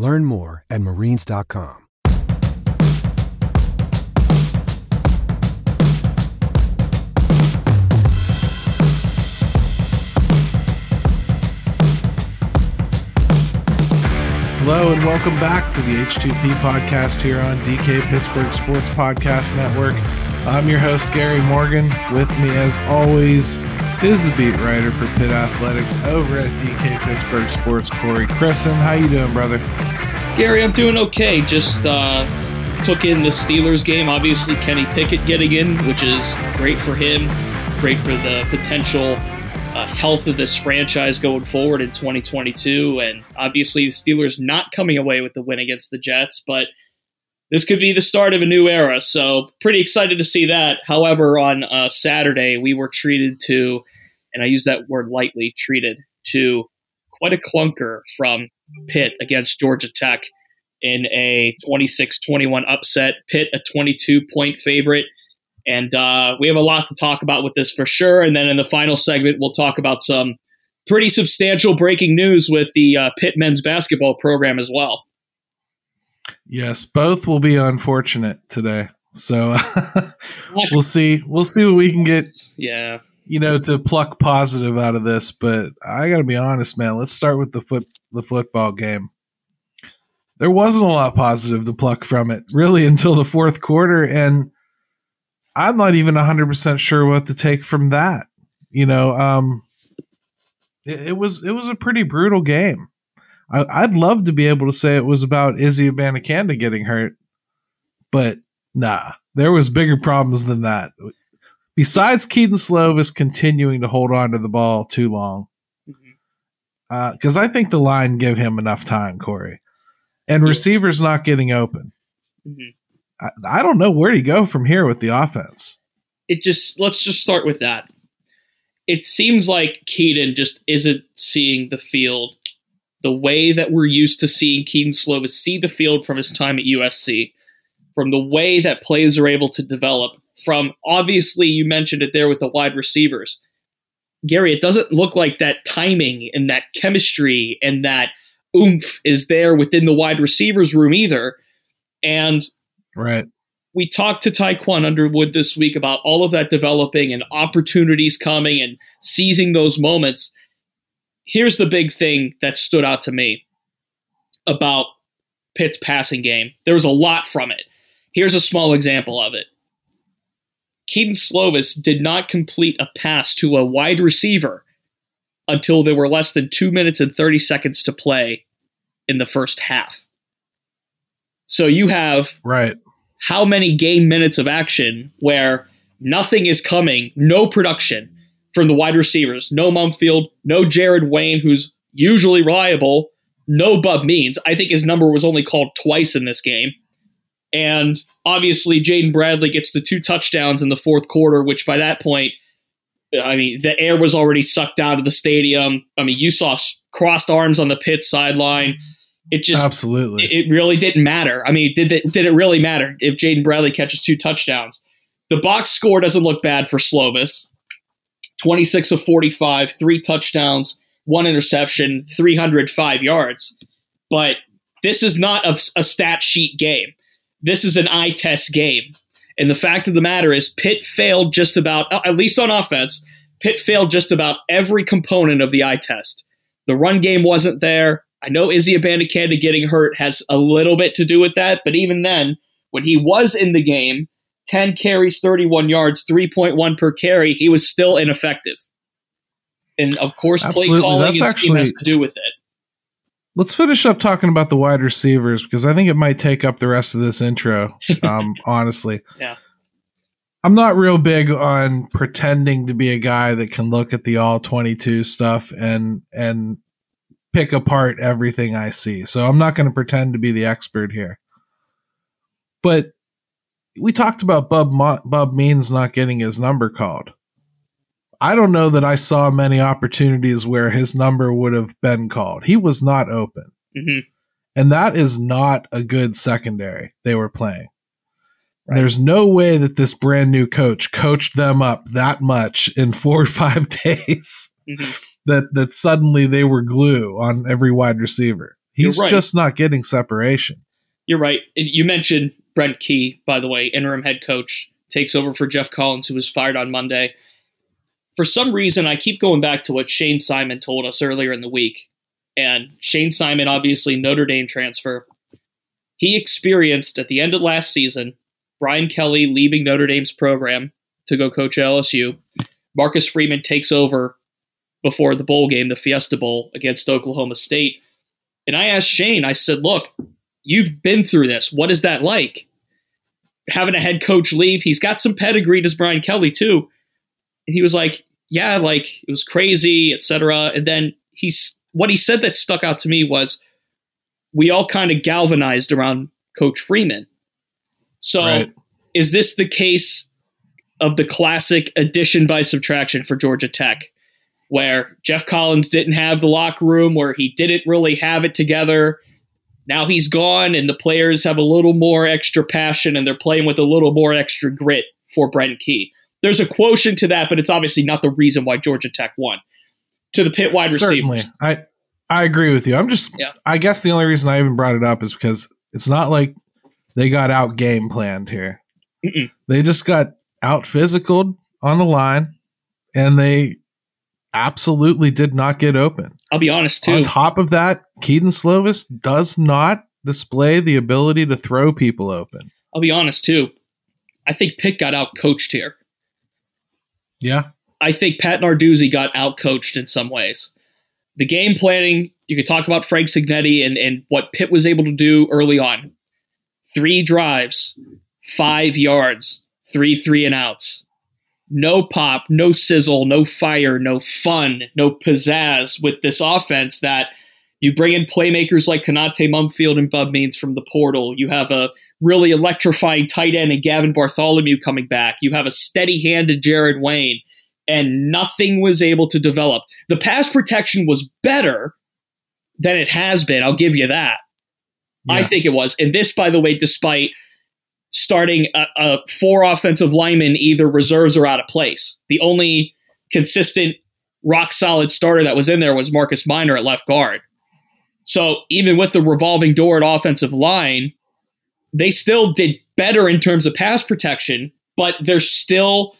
Learn more at marines.com. Hello and welcome back to the H2P podcast here on DK Pittsburgh Sports Podcast Network. I'm your host, Gary Morgan. With me, as always, is the beat writer for Pitt Athletics over at DK Pittsburgh Sports, Corey Crisan. How you doing, brother? Gary, I'm doing okay. Just uh, took in the Steelers game. Obviously, Kenny Pickett getting in, which is great for him, great for the potential uh, health of this franchise going forward in 2022. And obviously, the Steelers not coming away with the win against the Jets, but this could be the start of a new era. So, pretty excited to see that. However, on uh, Saturday, we were treated to, and I use that word lightly, treated to quite a clunker from Pitt against Georgia Tech in a 26 21 upset. Pitt, a 22 point favorite. And uh, we have a lot to talk about with this for sure. And then in the final segment, we'll talk about some pretty substantial breaking news with the uh, Pitt men's basketball program as well. Yes, both will be unfortunate today. So we'll see. We'll see what we can get. Yeah. You know, to pluck positive out of this, but I got to be honest, man. Let's start with the foot the football game. There wasn't a lot positive to pluck from it, really, until the fourth quarter, and I'm not even 100% sure what to take from that. You know, um, it, it was it was a pretty brutal game. I, would love to be able to say it was about Izzy Abanikanda getting hurt, but nah, there was bigger problems than that. Besides Kedon Slovis continuing to hold on to the ball too long, because mm-hmm. uh, I think the line gave him enough time, Corey, and yeah. receivers not getting open. Mm-hmm. I, I don't know where to go from here with the offense. It just let's just start with that. It seems like Kedon just isn't seeing the field the way that we're used to seeing Kedon Slovis see the field from his time at USC, from the way that plays are able to develop, from obviously you mentioned it there with the wide receivers. Gary, it doesn't look like that timing and that chemistry and that oomph is there within the wide receivers room either. And right. We talked to Tiquan Underwood this week about all of that developing and opportunities coming and seizing those moments here's the big thing that stood out to me about Pitt's passing game. There was a lot from it. Here's a small example of it. Kedon Slovis did not complete a pass to a wide receiver until there were less than two minutes and 30 seconds to play in the first half. So you have right how many game minutes of action where nothing is coming, no production, from the wide receivers. No Mumpfield, no Jared Wayne, who's usually reliable, no Bub Means. I think his number was only called twice in this game. And obviously, Jaden Bradley gets the two touchdowns in the fourth quarter, which by that point, I mean, the air was already sucked out of the stadium. I mean, you saw crossed arms on the pit sideline. It just absolutely. It, it really didn't matter. I mean, did it, did it really matter if Jaden Bradley catches two touchdowns? The box score doesn't look bad for Slovis. 26 of 45, three touchdowns, one interception, 305 yards. But this is not a, a, stat sheet game. This is an eye test game. And the fact of the matter is, Pitt failed just about, uh, at least on offense, Pitt failed just about every component of the eye test. The run game wasn't there. I know Izzy Abanikanda getting hurt has a little bit to do with that, but even then, when he was in the game, 10 carries, 31 yards, 3.1 per carry, he was still ineffective. And of course, Absolutely. play calling That's and actually, scheme has to do with it. Let's finish up talking about the wide receivers because I think it might take up the rest of this intro. Um, honestly, yeah. I'm not real big on pretending to be a guy that can look at the all 22 stuff and and pick apart everything I see. So I'm not going to pretend to be the expert here. But we talked about Bub Mo- Bub Means not getting his number called. I don't know that I saw many opportunities where his number would have been called. He was not open. Mm-hmm. And that is not a good secondary they were playing. Right. There's no way that this brand new coach coached them up that much in four or five days mm-hmm. that, that suddenly they were glue on every wide receiver. He's right. just not getting separation. You're right. You mentioned Brent Key, by the way, interim head coach, takes over for Geoff Collins, who was fired on Monday for some reason, I keep going back to what Shane Simon told us earlier in the week. And Shane Simon, obviously Notre Dame transfer, he experienced at the end of last season Brian Kelly leaving Notre Dame's program to go coach at LSU. Marcus Freeman takes over before the bowl game, the Fiesta Bowl against Oklahoma State. And I asked Shane, I said, look, you've been through this. What is that like? Having a head coach leave, he's got some pedigree, does Brian Kelly too. And he was like, yeah, like it was crazy, etc. And then he's what he said that stuck out to me was we all kind of galvanized around Coach Freeman. So right. is this the case of the classic addition by subtraction for Georgia Tech? Where Geoff Collins didn't have the locker room, where he didn't really have it together. Now he's gone, and the players have a little more extra passion and they're playing with a little more extra grit for Brent Key there's a quotient to that, but it's obviously not the reason why Georgia Tech won. To the pit wide receiver. Certainly. I I agree with you. I'm just yeah. I guess the only reason I even brought it up is because it's not like they got out game planned here. Mm-mm. They just got out physical on the line and they absolutely did not get open. I'll be honest too. On top of that, Kedon Slovis does not display the ability to throw people open. I'll be honest too. I think Pitt got out coached here. Yeah. I think Pat Narduzzi got outcoached in some ways. The game planning, you could talk about Frank Cignetti and, and what Pitt was able to do early on. Three drives, five yards, three three and outs. No pop, no sizzle, no fire, no fun, no pizzazz with this offense that you bring in playmakers like Konata Mumpfield and Bub Means from the portal. You have a really electrifying tight end and Gavin Bartholomew coming back. You have a steady hand handed Jared Wayne, and nothing was able to develop. The pass protection was better than it has been. I'll give you that. Yeah. I think it was. And this, by the way, despite starting a, a four offensive linemen, either reserves or out of place. The only consistent, rock solid starter that was in there was Marcus Minor at left guard. So even with the revolving door at offensive line, they still did better in terms of pass protection, but there's still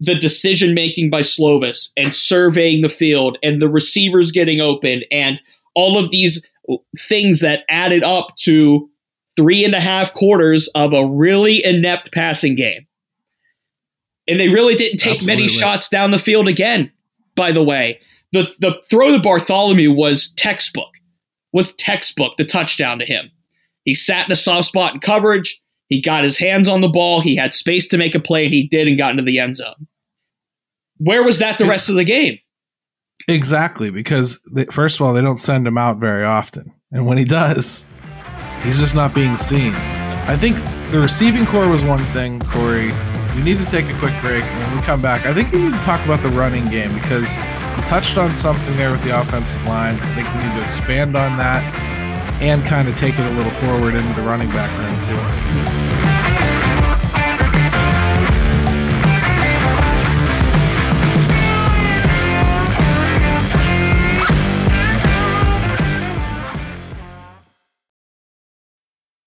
the decision making by Slovis and surveying the field and the receivers getting open and all of these things that added up to three and a half quarters of a really inept passing game. And they really didn't take Absolutely. many shots down the field again, by the way. The the throw to Bartholomew was textbook. Was textbook the touchdown to him. He sat in a soft spot in coverage. He got his hands on the ball. He had space to make a play, and he did and got into the end zone. Where was that the it's, rest of the game? Exactly, because they, first of all, they don't send him out very often. And when he does, he's just not being seen. I think the receiving core was one thing, Corey. We need to take a quick break. And when we come back, I think we need to talk about the running game because we touched on something there with the offensive line. I think we need to expand on that and kind of take it a little forward into the running back room too.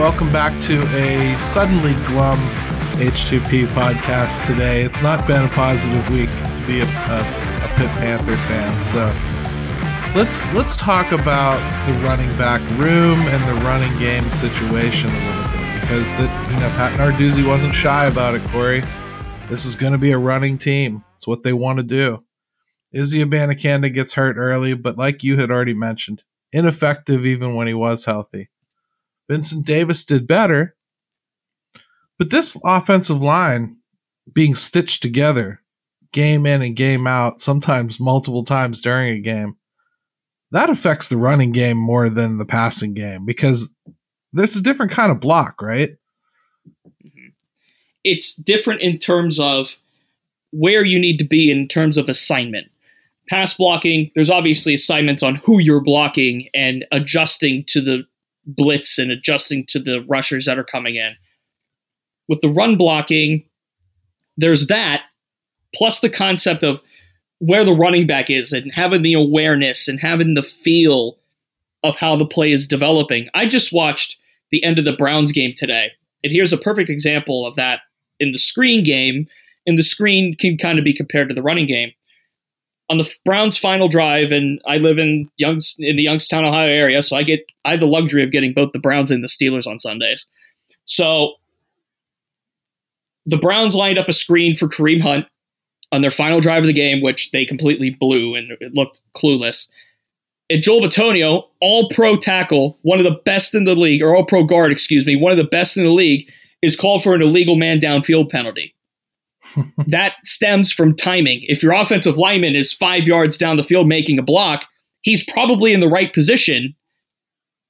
Welcome back to a suddenly glum H2P podcast today. It's not been a positive week to be a, a, a Pitt Panther fan, so let's let's talk about the running back room and the running game situation a little bit because that you know Pat Narduzzi wasn't shy about it, Corey. This is going to be a running team. It's what they want to do. Izzy Abanikanda gets hurt early, but like you had already mentioned, ineffective even when he was healthy. Vincent Davis did better, but this offensive line being stitched together game in and game out, sometimes multiple times during a game, that affects the running game more than the passing game because there's a different kind of block, right? Mm-hmm. It's different in terms of where you need to be in terms of assignment. Pass blocking, there's obviously assignments on who you're blocking and adjusting to the blitz and adjusting to the rushers that are coming in. With the run blocking, there's that, plus the concept of where the running back is and having the awareness and having the feel of how the play is developing. I just watched the end of the Browns game today, and here's a perfect example of that in the screen game. And the screen can kind of be compared to the running game. On the Browns' final drive, and I live in Youngs in the Youngstown, Ohio area, so I get I have the luxury of getting both the Browns and the Steelers on Sundays. So the Browns lined up a screen for Kareem Hunt on their final drive of the game, which they completely blew and it looked clueless. And Joel Bitonio, all pro tackle, one of the best in the league, or all pro guard, excuse me, one of the best in the league, is called for an illegal man downfield penalty. That stems from timing. If your offensive lineman is five yards down the field making a block, he's probably in the right position,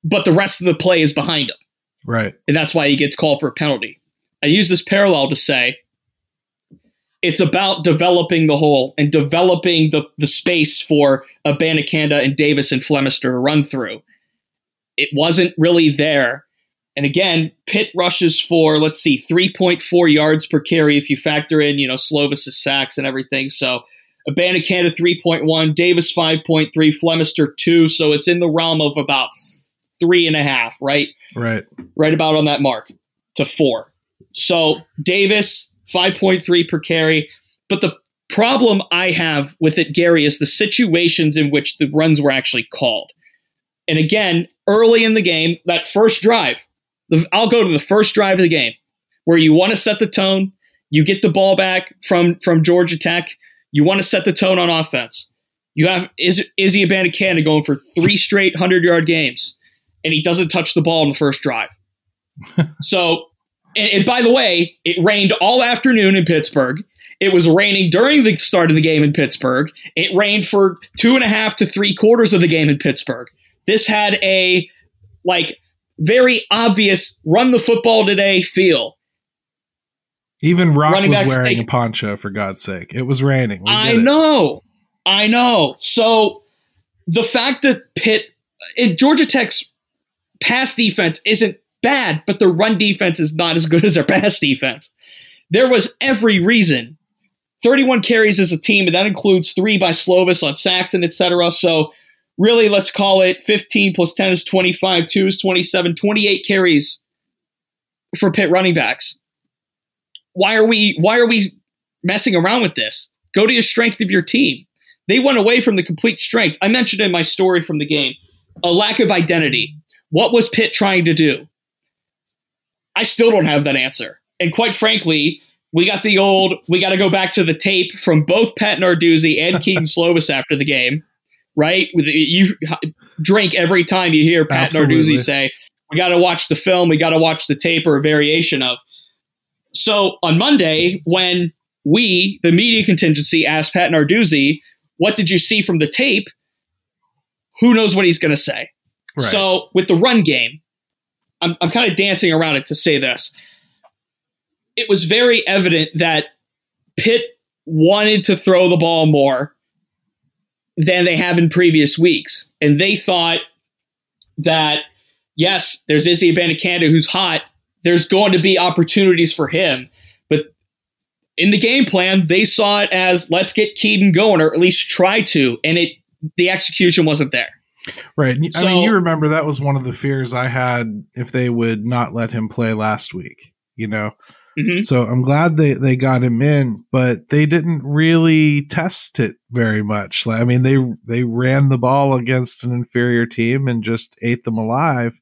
but the rest of the play is behind him. Right. And that's why he gets called for a penalty. I use this parallel to say it's about developing the hole and developing the, the space for Abanikanda and Davis and Flemister to run through. It wasn't really there. And again, Pitt rushes for, let's see, 3.4 yards per carry if you factor in, you know, Slovis' sacks and everything. So Abanikanda 3.1, Davis 5.3, Flemister 2. So it's in the realm of about three and a half, right? Right. Right about on that mark to four. So Davis, 5.3 per carry. But the problem I have with it, Gary, is the situations in which the runs were actually called. And again, early in the game, that first drive, I'll go to the first drive of the game where you want to set the tone. You get the ball back from, from Georgia Tech. You want to set the tone on offense. You have Iz, Izzy Abanikanda going for three straight 100 yard games, and he doesn't touch the ball in the first drive. so and, and, by the way, it rained all afternoon in Pittsburgh. It was raining during the start of the game in Pittsburgh. It rained for two and a half to three quarters of the game in Pittsburgh. This had a like very obvious run the football today feel. Even Rock was wearing take- a poncho for God's sake. It was raining. We I get it. know. I know. So the fact that Pitt, in Georgia Tech's pass defense isn't bad, but the run defense is not as good as their pass defense. There was every reason. 31 carries as a team, and that includes three by Slovis on Saxon, etc. So really, let's call it 15 plus 10 is 25, 2 is 27, 28 carries for Pitt running backs. Why are we why are we messing around with this? Go to your strength of your team. They went away from the complete strength. I mentioned in my story from the game a lack of identity. What was Pitt trying to do? I still don't have that answer. And quite frankly, we got the old, we got to go back to the tape from both Pat Narduzzi and Kedon Slovis after the game, right? With You drink every time you hear Pat Absolutely. Narduzzi say, we got to watch the film, we got to watch the tape or a variation of. So on Monday, when we, the media contingency, asked Pat Narduzzi, what did you see from the tape? Who knows what he's going to say? Right. So with the run game, I'm, I'm kind of dancing around it to say this. It was very evident that Pitt wanted to throw the ball more than they have in previous weeks. And they thought that, yes, there's Izzy Abanikanda who's hot. There's going to be opportunities for him. But in the game plan, they saw it as let's get Kedon going, or at least try to. And it the execution wasn't there. Right. I So- mean, you remember that was one of the fears I had if they would not let him play last week, you know? Mhm. So I'm glad they, they got him in, but they didn't really test it very much. I mean, they they ran the ball against an inferior team and just ate them alive.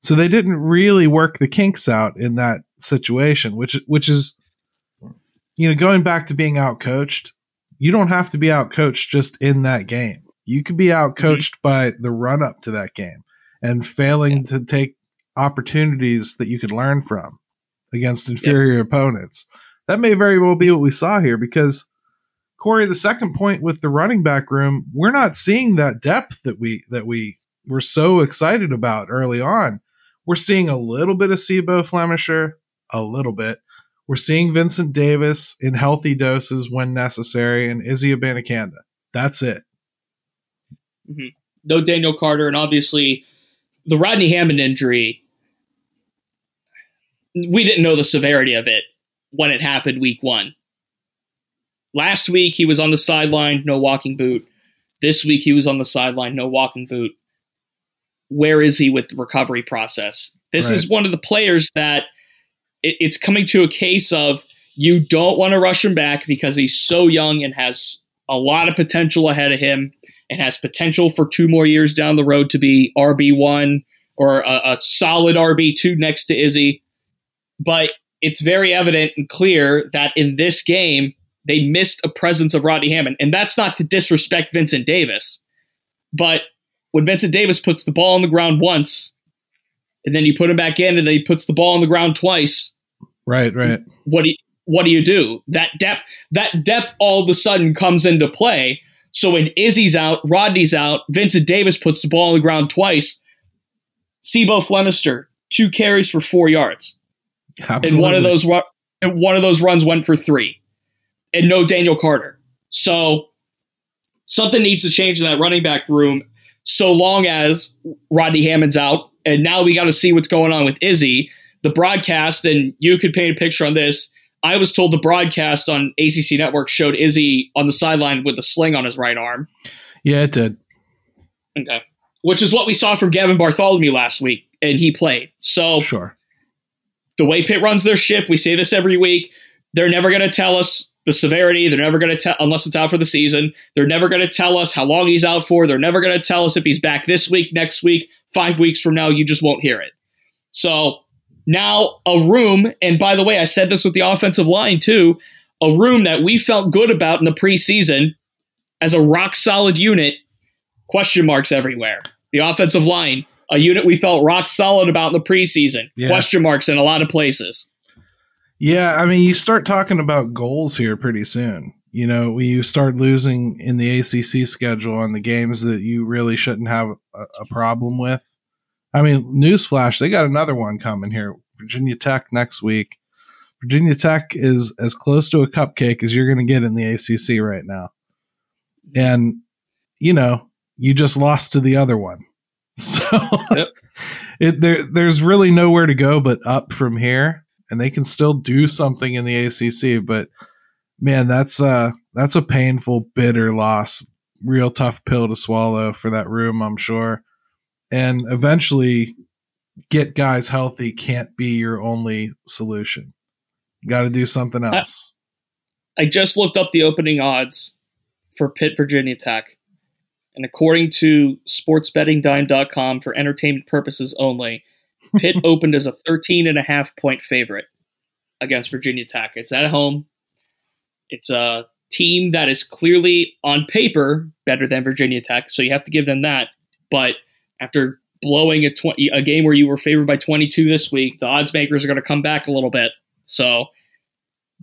So they didn't really work the kinks out in that situation, which which is you know, going back to being outcoached, you don't have to be outcoached just in that game. You could be outcoached by the run up to that game and failing to take opportunities that you could learn from against inferior opponents. That may very well be what we saw here because Corey, the second point with the running back room, we're not seeing that depth that we that we were so excited about early on. We're seeing a little bit of C'Bo Flemister, a little bit. We're seeing Vincent Davis in healthy doses when necessary, and Izzy Abanikanda. That's it. Mm-hmm. no Daniel Carter, and obviously the Rodney Hammond injury. We didn't know the severity of it when it happened week one. Last week he was on the sideline, no walking boot. This week he was on the sideline, no walking boot. Where is he with the recovery process? This is one of the players that it, it's coming to a case of you don't want to rush him back because he's so young and has a lot of potential ahead of him and has potential for two more years down the road to be RB1 or a, a solid RB2 next to Izzy. But it's very evident and clear that in this game, they missed a presence of Rodney Hammond. And that's not to disrespect Vincent Davis. But when Vincent Davis puts the ball on the ground once, and then you put him back in, and then he puts the ball on the ground twice, Right, right. what do you, what do you do? That depth that depth all of a sudden comes into play. So when Izzy's out, Rodney's out, Vincent Davis puts the ball on the ground twice. C'Bo Flemister, two carries for four yards, Absolutely. and one of those and one of those runs went for three, and no Daniel Carter. So something needs to change in that running back room. So long as Rodney Hammond's out, and now we got to see what's going on with Izzy. The broadcast, and you could paint a picture on this. I was told the broadcast on ACC Network showed Izzy on the sideline with a sling on his right arm. Yeah, it did. Okay. Which is what we saw from Gavin Bartholomew last week, and he played. So Sure. The way Pitt runs their ship, we say this every week. They're never going to tell us the severity. They're never going to tell unless it's out for the season. They're never going to tell us how long he's out for. They're never going to tell us if he's back this week, next week, five weeks from now. You just won't hear it. So now a room, and by the way, I said this with the offensive line too, a room that we felt good about in the preseason as a rock solid unit. Question marks everywhere. The offensive line, a unit we felt rock solid about in the preseason. Yeah. Question marks in a lot of places. Yeah, I mean, you start talking about goals here pretty soon. You know, when you start losing in the ACC schedule on the games that you really shouldn't have a, a problem with. I mean, newsflash, they got another one coming here. Virginia Tech next week. Virginia Tech is as close to a cupcake as you're going to get in the ACC right now. And, you know, you just lost to the other one. So yep. it, there, there's really nowhere to go but up from here. And they can still do something in the ACC. But man, that's, uh, that's a painful, bitter loss. Real tough pill to swallow for that room, I'm sure. And eventually, get guys healthy can't be your only solution. Got to do something else. I, I just looked up the opening odds for Pitt Virginia Tech. And according to sportsbettingdime.com for entertainment purposes only, Pitt opened as a 13 and a half point favorite against Virginia Tech. It's at home. It's a team that is clearly on paper better than Virginia Tech, so you have to give them that. But after blowing a 20 a game where you were favored by 22 this week, the odds makers are going to come back a little bit. So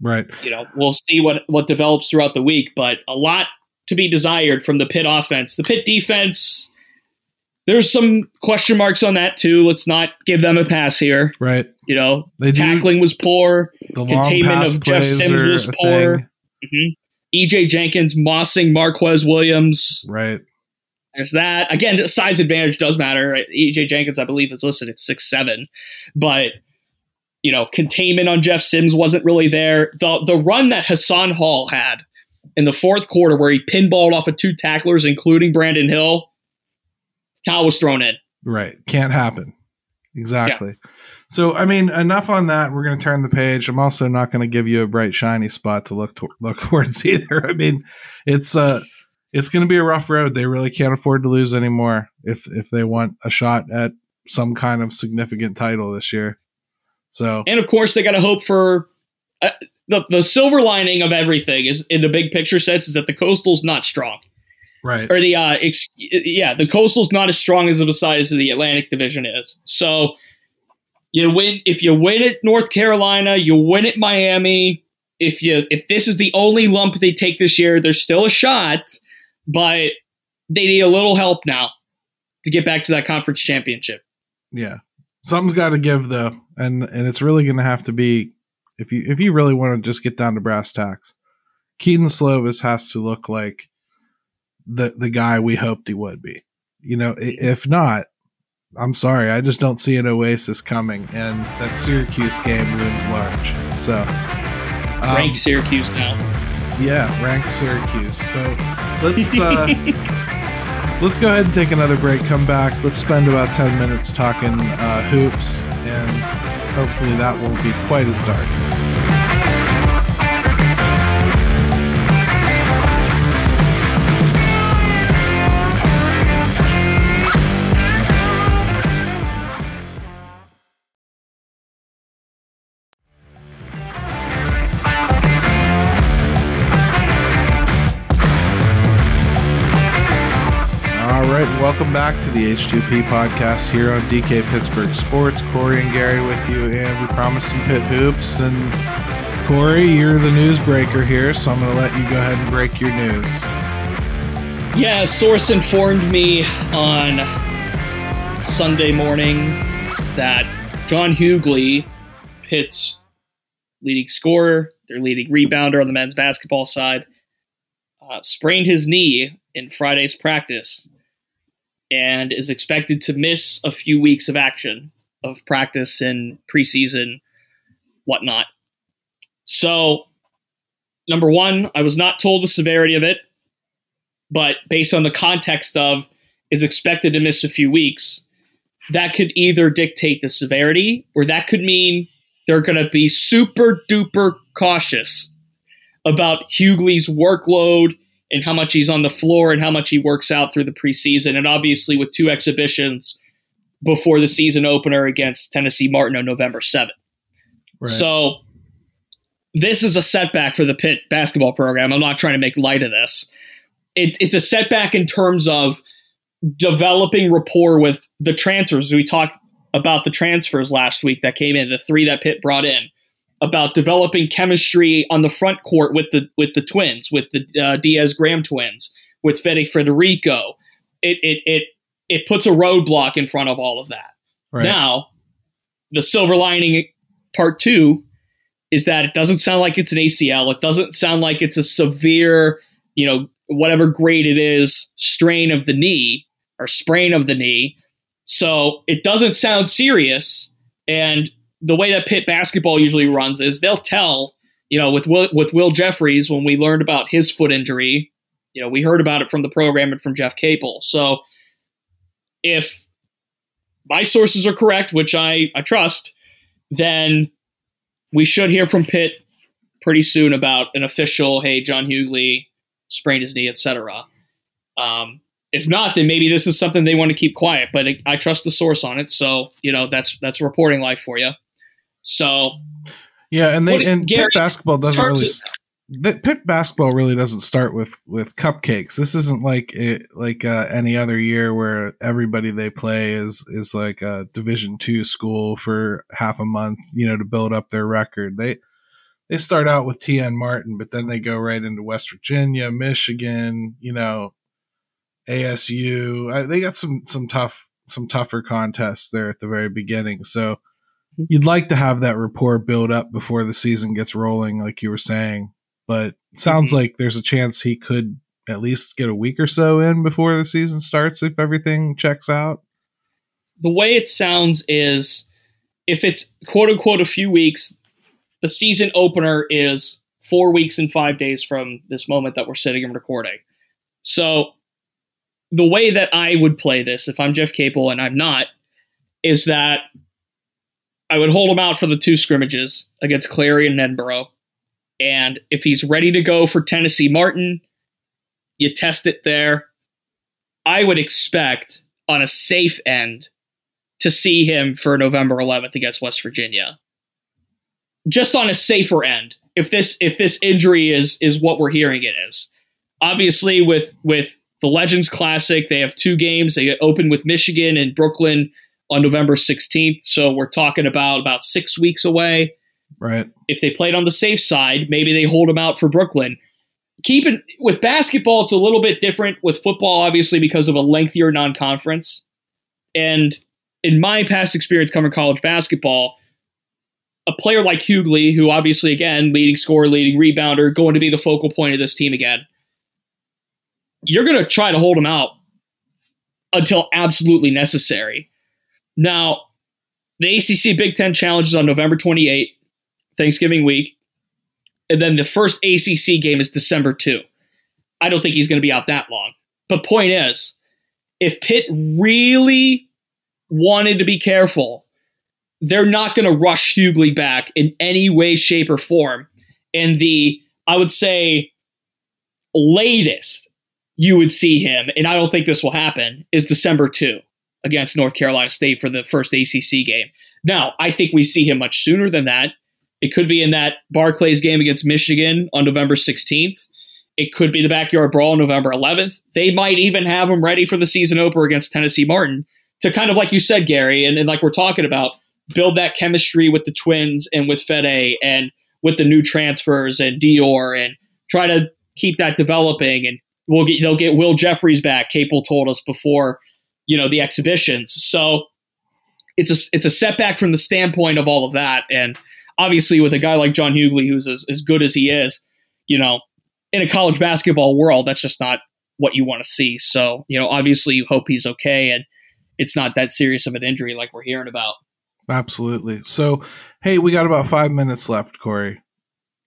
right. You know, we'll see what what develops throughout the week, but a lot to be desired from the Pitt offense. The Pitt defense there's some question marks on that too. Let's not give them a pass here. Right. You know, they tackling was poor. The Containment of Jeff Sims was poor. Mm-hmm. EJ Jenkins mossing Marquis Williams. Right. There's that. Again, size advantage does matter. Right? EJ Jenkins, I believe, is listed at six seven, but you know, containment on Jeff Sims wasn't really there. The the run that Hassan Hall had in the fourth quarter, where he pinballed off of two tacklers, including Brandon Hill, towel was thrown in. Right, can't happen. Exactly. Yeah. So, I mean, enough on that. We're going to turn the page. I'm also not going to give you a bright, shiny spot to look to- look towards either. I mean, it's uh, it's going to be a rough road. They really can't afford to lose anymore if if they want a shot at some kind of significant title this year. So, and of course, they got to hope for uh, the the silver lining of everything is in the big picture sense is that the coastal's not strong, right? Or the uh, ex- yeah, the coastal's not as strong as a size of the Atlantic Division is. So, you win if you win at North Carolina, you win at Miami. If you if this is the only lump they take this year, there's still a shot but they need a little help now to get back to that conference championship. Yeah. Something's got to give though, and and it's really going to have to be if you if you really want to just get down to brass tacks. Kedon Slovis has to look like the the guy we hoped he would be. You know, if not, I'm sorry, I just don't see an Oasis coming, and that Syracuse game looms large. So, um, rank Syracuse now. Yeah, rank Syracuse. So let's uh, let's go ahead and take another break. Come back. Let's spend about ten minutes talking uh, hoops, and hopefully that won't be quite as dark. Welcome back to the H2P podcast here on DK Pittsburgh Sports. Corey and Gary with you, and we promised some pit hoops. And Corey, you're the newsbreaker here, so I'm going to let you go ahead and break your news. Yeah, a source informed me on Sunday morning that John Hugley, Pitt's leading scorer, their leading rebounder on the men's basketball side, uh, sprained his knee in Friday's practice and is expected to miss a few weeks of action of practice and preseason, whatnot. So, number one, I was not told the severity of it, but based on the context of is expected to miss a few weeks, that could either dictate the severity or that could mean they're going to be super duper cautious about Hugley's workload and how much he's on the floor and how much he works out through the preseason. And obviously, with two exhibitions before the season opener against Tennessee Martin on November 7th. Right. So, this is a setback for the Pitt basketball program. I'm not trying to make light of this. It, it's a setback in terms of developing rapport with the transfers. We talked about the transfers last week that came in, the three that Pitt brought in about developing chemistry on the front court with the with the twins, with the uh, Diaz Graham twins, with Fede Federiko. It it it it puts a roadblock in front of all of that. Right. Now, the silver lining part two is that it doesn't sound like it's an ACL. It doesn't sound like it's a severe, you know, whatever grade it is, strain of the knee or sprain of the knee. So it doesn't sound serious. And the way that Pitt basketball usually runs is they'll tell, you know, with Will, with Will Jeffress when we learned about his foot injury, you know, we heard about it from the program and from Jeff Capel. So if my sources are correct, which I, I trust, then we should hear from Pitt pretty soon about an official, hey, John Hugley sprained his knee, etc. Um, if not, then maybe this is something they want to keep quiet. But I trust the source on it, so you know that's that's reporting life for you. So yeah, and they and Gary, Pitt basketball doesn't really. Of, Pitt basketball really doesn't start with with cupcakes. This isn't like it, like uh, any other year where everybody they play is is like a Division two school for half a month, you know, to build up their record. They they start out with TN Martin, but then they go right into West Virginia, Michigan, you know, ASU. I, they got some some tough some tougher contests there at the very beginning. So. You'd like to have that rapport build up before the season gets rolling, like you were saying. But sounds mm-hmm. like there's a chance he could at least get a week or so in before the season starts if everything checks out. The way it sounds is if it's quote unquote a few weeks, the season opener is four weeks and five days from this moment that we're sitting and recording. So the way that I would play this, if I'm Jeff Capel and I'm not, is that I would hold him out for the two scrimmages against Clarion and Edinboro. And if he's ready to go for Tennessee Martin, you test it there. I would expect on a safe end to see him for November 11th against West Virginia. Just on a safer end. If this if this injury is is what we're hearing it is. Obviously with with the Legends Classic. They have two games. They open with Michigan and Brooklyn on November 16th. So we're talking about about six weeks away. Right. If they played on the safe side, maybe they hold them out for Brooklyn. Keeping with basketball, it's a little bit different. With football, obviously, because of a lengthier non-conference. And in my past experience covering college basketball, a player like Hugley, who obviously again leading scorer, leading rebounder, going to be the focal point of this team again you're going to try to hold them out until absolutely necessary. Now, the ACC Big Ten Challenge is on November 28, Thanksgiving week. And then the first ACC game is December 2. I don't think he's going to be out that long. But point is, if Pitt really wanted to be careful, they're not going to rush Hugley back in any way, shape, or form. And the, I would say, latest you would see him, and I don't think this will happen, is December 2 against North Carolina State for the first ACC game. Now, I think we see him much sooner than that. It could be in that Barclays game against Michigan on November 16th. It could be the backyard brawl on November 11th. They might even have him ready for the season opener against Tennessee Martin to kind of, like you said, Gary, and, and like we're talking about, build that chemistry with the twins and with Fede and with the new transfers and Dior and try to keep that developing and we'll get they'll get Will Jeffress back. Capel told us before, you know, the exhibitions. So it's a it's a setback from the standpoint of all of that, and obviously with a guy like John Hugley, who's as, as good as he is, you know, in a college basketball world, that's just not what you want to see. So you know, obviously you hope he's okay, and it's not that serious of an injury like we're hearing about. Absolutely. So, hey, we got about five minutes left, Corey.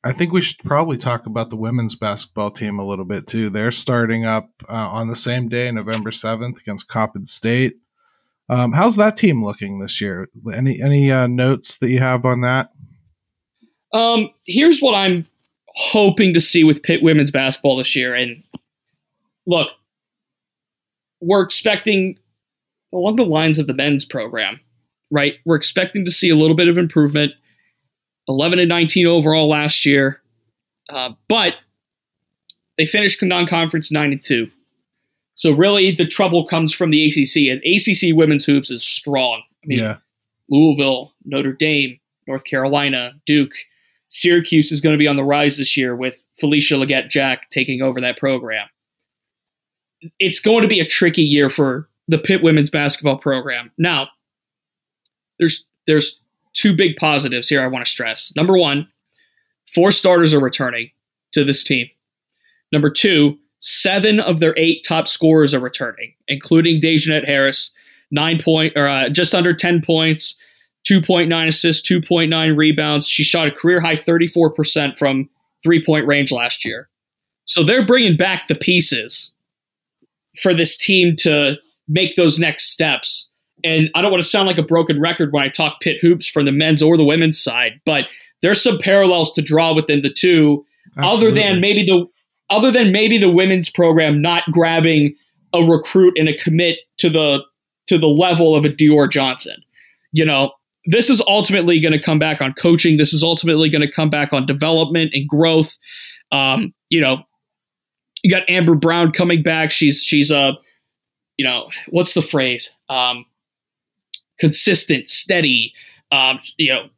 I think we should probably talk about the women's basketball team a little bit too. They're starting up uh, on the same day, November seventh, against Coppin State. Um, how's that team looking this year? Any any uh, notes that you have on that? Um, here's what I'm hoping to see with Pitt women's basketball this year. And look, we're expecting along the lines of the men's program, right? We're expecting to see a little bit of improvement 11 and 19 overall last year, uh, but they finished non-conference 9 and 2. So really, the trouble comes from the ACC, and ACC women's hoops is strong. I mean, yeah. Louisville, Notre Dame, North Carolina, Duke, Syracuse is going to be on the rise this year with Felisha Legette-Jack taking over that program. It's going to be a tricky year for the Pitt women's basketball program. Now, there's there's two big positives here I want to stress. Number one, four starters are returning to this team. Number two, seven of their eight top scorers are returning, including Dayshanette Harris, nine point or uh, just under 10 points, 2.9 assists, 2.9 rebounds. She shot a career high 34% from three point range last year. So they're bringing back the pieces for this team to make those next steps. And I don't want to sound like a broken record when I talk Pitt hoops from the men's or the women's side, but there's some parallels to draw within the two, Absolutely. other than maybe the other than maybe the women's program not grabbing a recruit and a commit to the to the level of a Dior Johnson. You know, this is ultimately going to come back on coaching. This is ultimately going to come back on development and growth. Um, you know, you got Amber Brown coming back. She's she's a, you know, what's the phrase? Um, consistent, steady. Um, you know,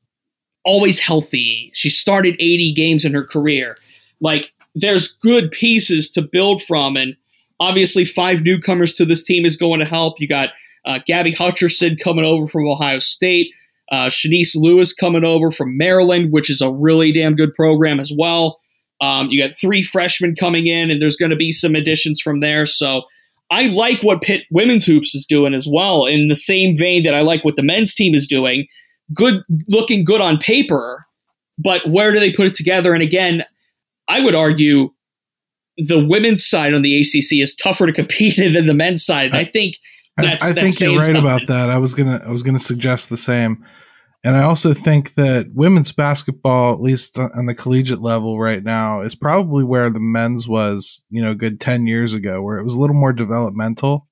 always healthy. She started 80 games in her career. Like there's good pieces to build from. And obviously, five newcomers to this team is going to help. You got uh, Gabby Hutcherson coming over from Ohio State, uh, Shanice Lewis coming over from Maryland, which is a really damn good program as well. Um, you got three freshmen coming in, and there's going to be some additions from there. So I like what Pitt Women's Hoops is doing as well, in the same vein that I like what the men's team is doing. Good looking good on paper, but where do they put it together? And again, I would argue the women's side on the ACC is tougher to compete in than the men's side. I, I think I, I think you're right about that. I was gonna I was gonna suggest the same, and I also think that women's basketball, at least on the collegiate level right now, is probably where the men's was. You know, good ten years ago, where it was a little more developmental.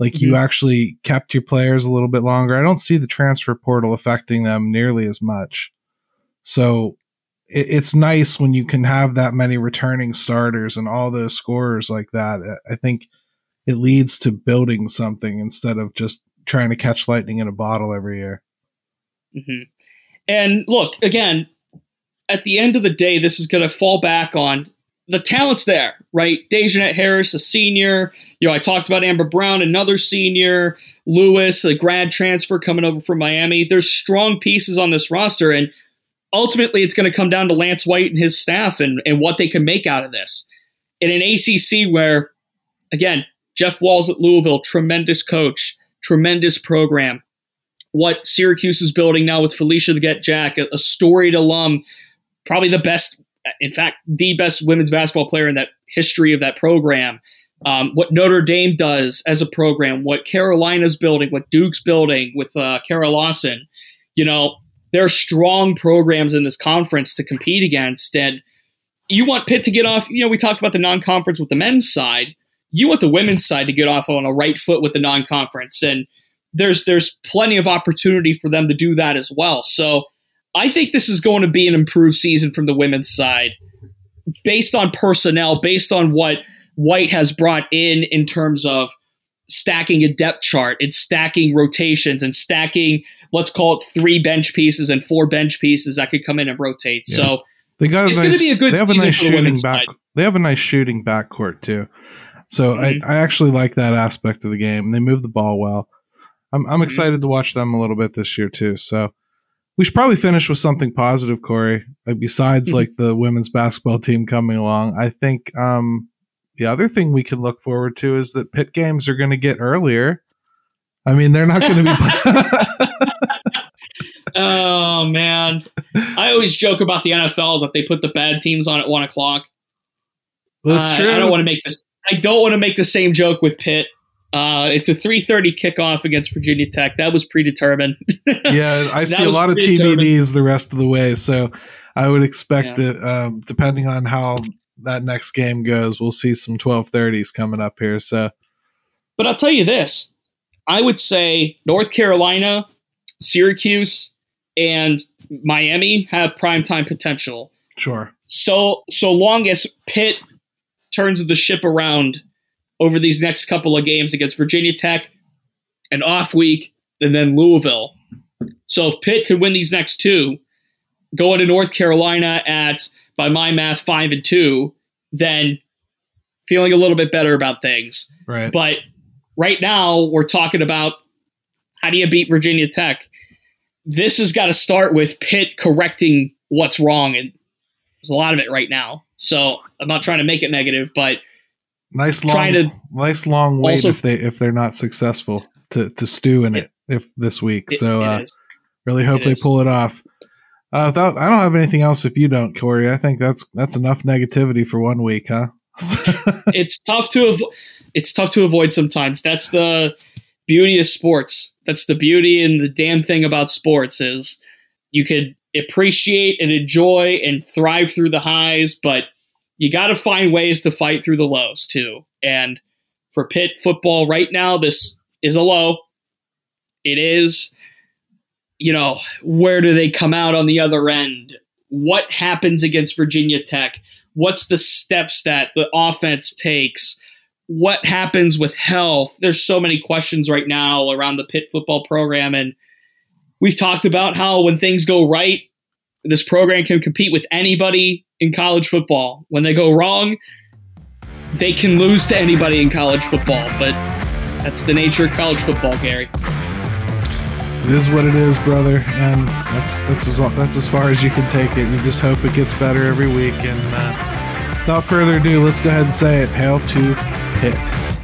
Like mm-hmm. you actually kept your players a little bit longer. I don't see the transfer portal affecting them nearly as much. So it, it's nice when you can have that many returning starters and all those scorers like that. I think it leads to building something instead of just trying to catch lightning in a bottle every year. Mm-hmm. And look, again, at the end of the day, this is going to fall back on the talent's there, right? Dayshanette Harris, a senior. You know, I talked about Amber Brown, another senior. Lewis, a grad transfer coming over from Miami. There's strong pieces on this roster, and ultimately it's going to come down to Lance White and his staff and, and what they can make out of this. In an ACC where, again, Jeff Walz at Louisville, tremendous coach, tremendous program. What Syracuse is building now with Felisha Legette-Jack, a, a storied alum, probably the best, in fact, the best women's basketball player in that history of that program. Um, what Notre Dame does as a program, what Carolina's building, what Duke's building with uh, Kara Lawson. You know, there are strong programs in this conference to compete against. And you want Pitt to get off, you know, we talked about the non conference with the men's side. You want the women's side to get off on a right foot with the non conference. And there's there's plenty of opportunity for them to do that as well. So I think this is going to be an improved season from the women's side based on personnel, based on what White has brought in in terms of stacking a depth chart and stacking rotations and stacking let's call it three bench pieces and four bench pieces that could come in and rotate. Yeah. So they got it's nice, going to be a good. They have a nice shooting back. Side. They have a nice shooting backcourt too. So mm-hmm. I, I actually like that aspect of the game. They move the ball well. I'm I'm mm-hmm. excited to watch them a little bit this year too. So we should probably finish with something positive, Corey. Like besides mm-hmm. like the women's basketball team coming along, I think um, the other thing we can look forward to is that Pitt games are going to get earlier. I mean, they're not going to be. oh man, I always joke about the NFL that they put the bad teams on at one o'clock. That's uh, true. I don't want to make this. I don't want to make the same joke with Pitt. Uh, it's a 3:30 kickoff against Virginia Tech. That was predetermined. yeah, I see a lot of TBDs the rest of the way, so I would expect yeah. that, um, depending on how that next game goes, we'll see some 12:30s coming up here. So, but I'll tell you this: I would say North Carolina, Syracuse, and Miami have primetime potential. Sure. So so long as Pitt turns the ship around over these next couple of games against Virginia Tech, an off week, and then Louisville. So if Pitt could win these next two, going to North Carolina at by my math five and two, then feeling a little bit better about things. Right. But right now we're talking about how do you beat Virginia Tech? this has got to start with Pitt correcting what's wrong and There's a lot of it right now. So I'm not trying to make it negative, but nice long, to nice long wait also- if they if they're not successful to to stew in it if this week. it- so it uh, really hope It they is. pull it off. Uh, without, I don't have anything else. If you don't, Corey, I think that's that's enough negativity for one week, huh? it's tough to avo- it's tough to avoid sometimes. That's the beauty of sports. That's the beauty and the damn thing about sports is you could appreciate and enjoy and thrive through the highs, but you got to find ways to fight through the lows too. And for Pitt football right now, this is a low. It is, you know, where do they come out on the other end? What happens against Virginia Tech? What's the steps that the offense takes? What happens with health? There's so many questions right now around the Pitt football program. And we've talked about how when things go right, this program can compete with anybody in college football. When they go wrong, they can lose to anybody in college football. But that's the nature of college football, Gary. It is what it is, brother, and that's that's as that's as far as you can take it. You just hope it gets better every week. And uh, without further ado, let's go ahead and say it. Hail to Pitt.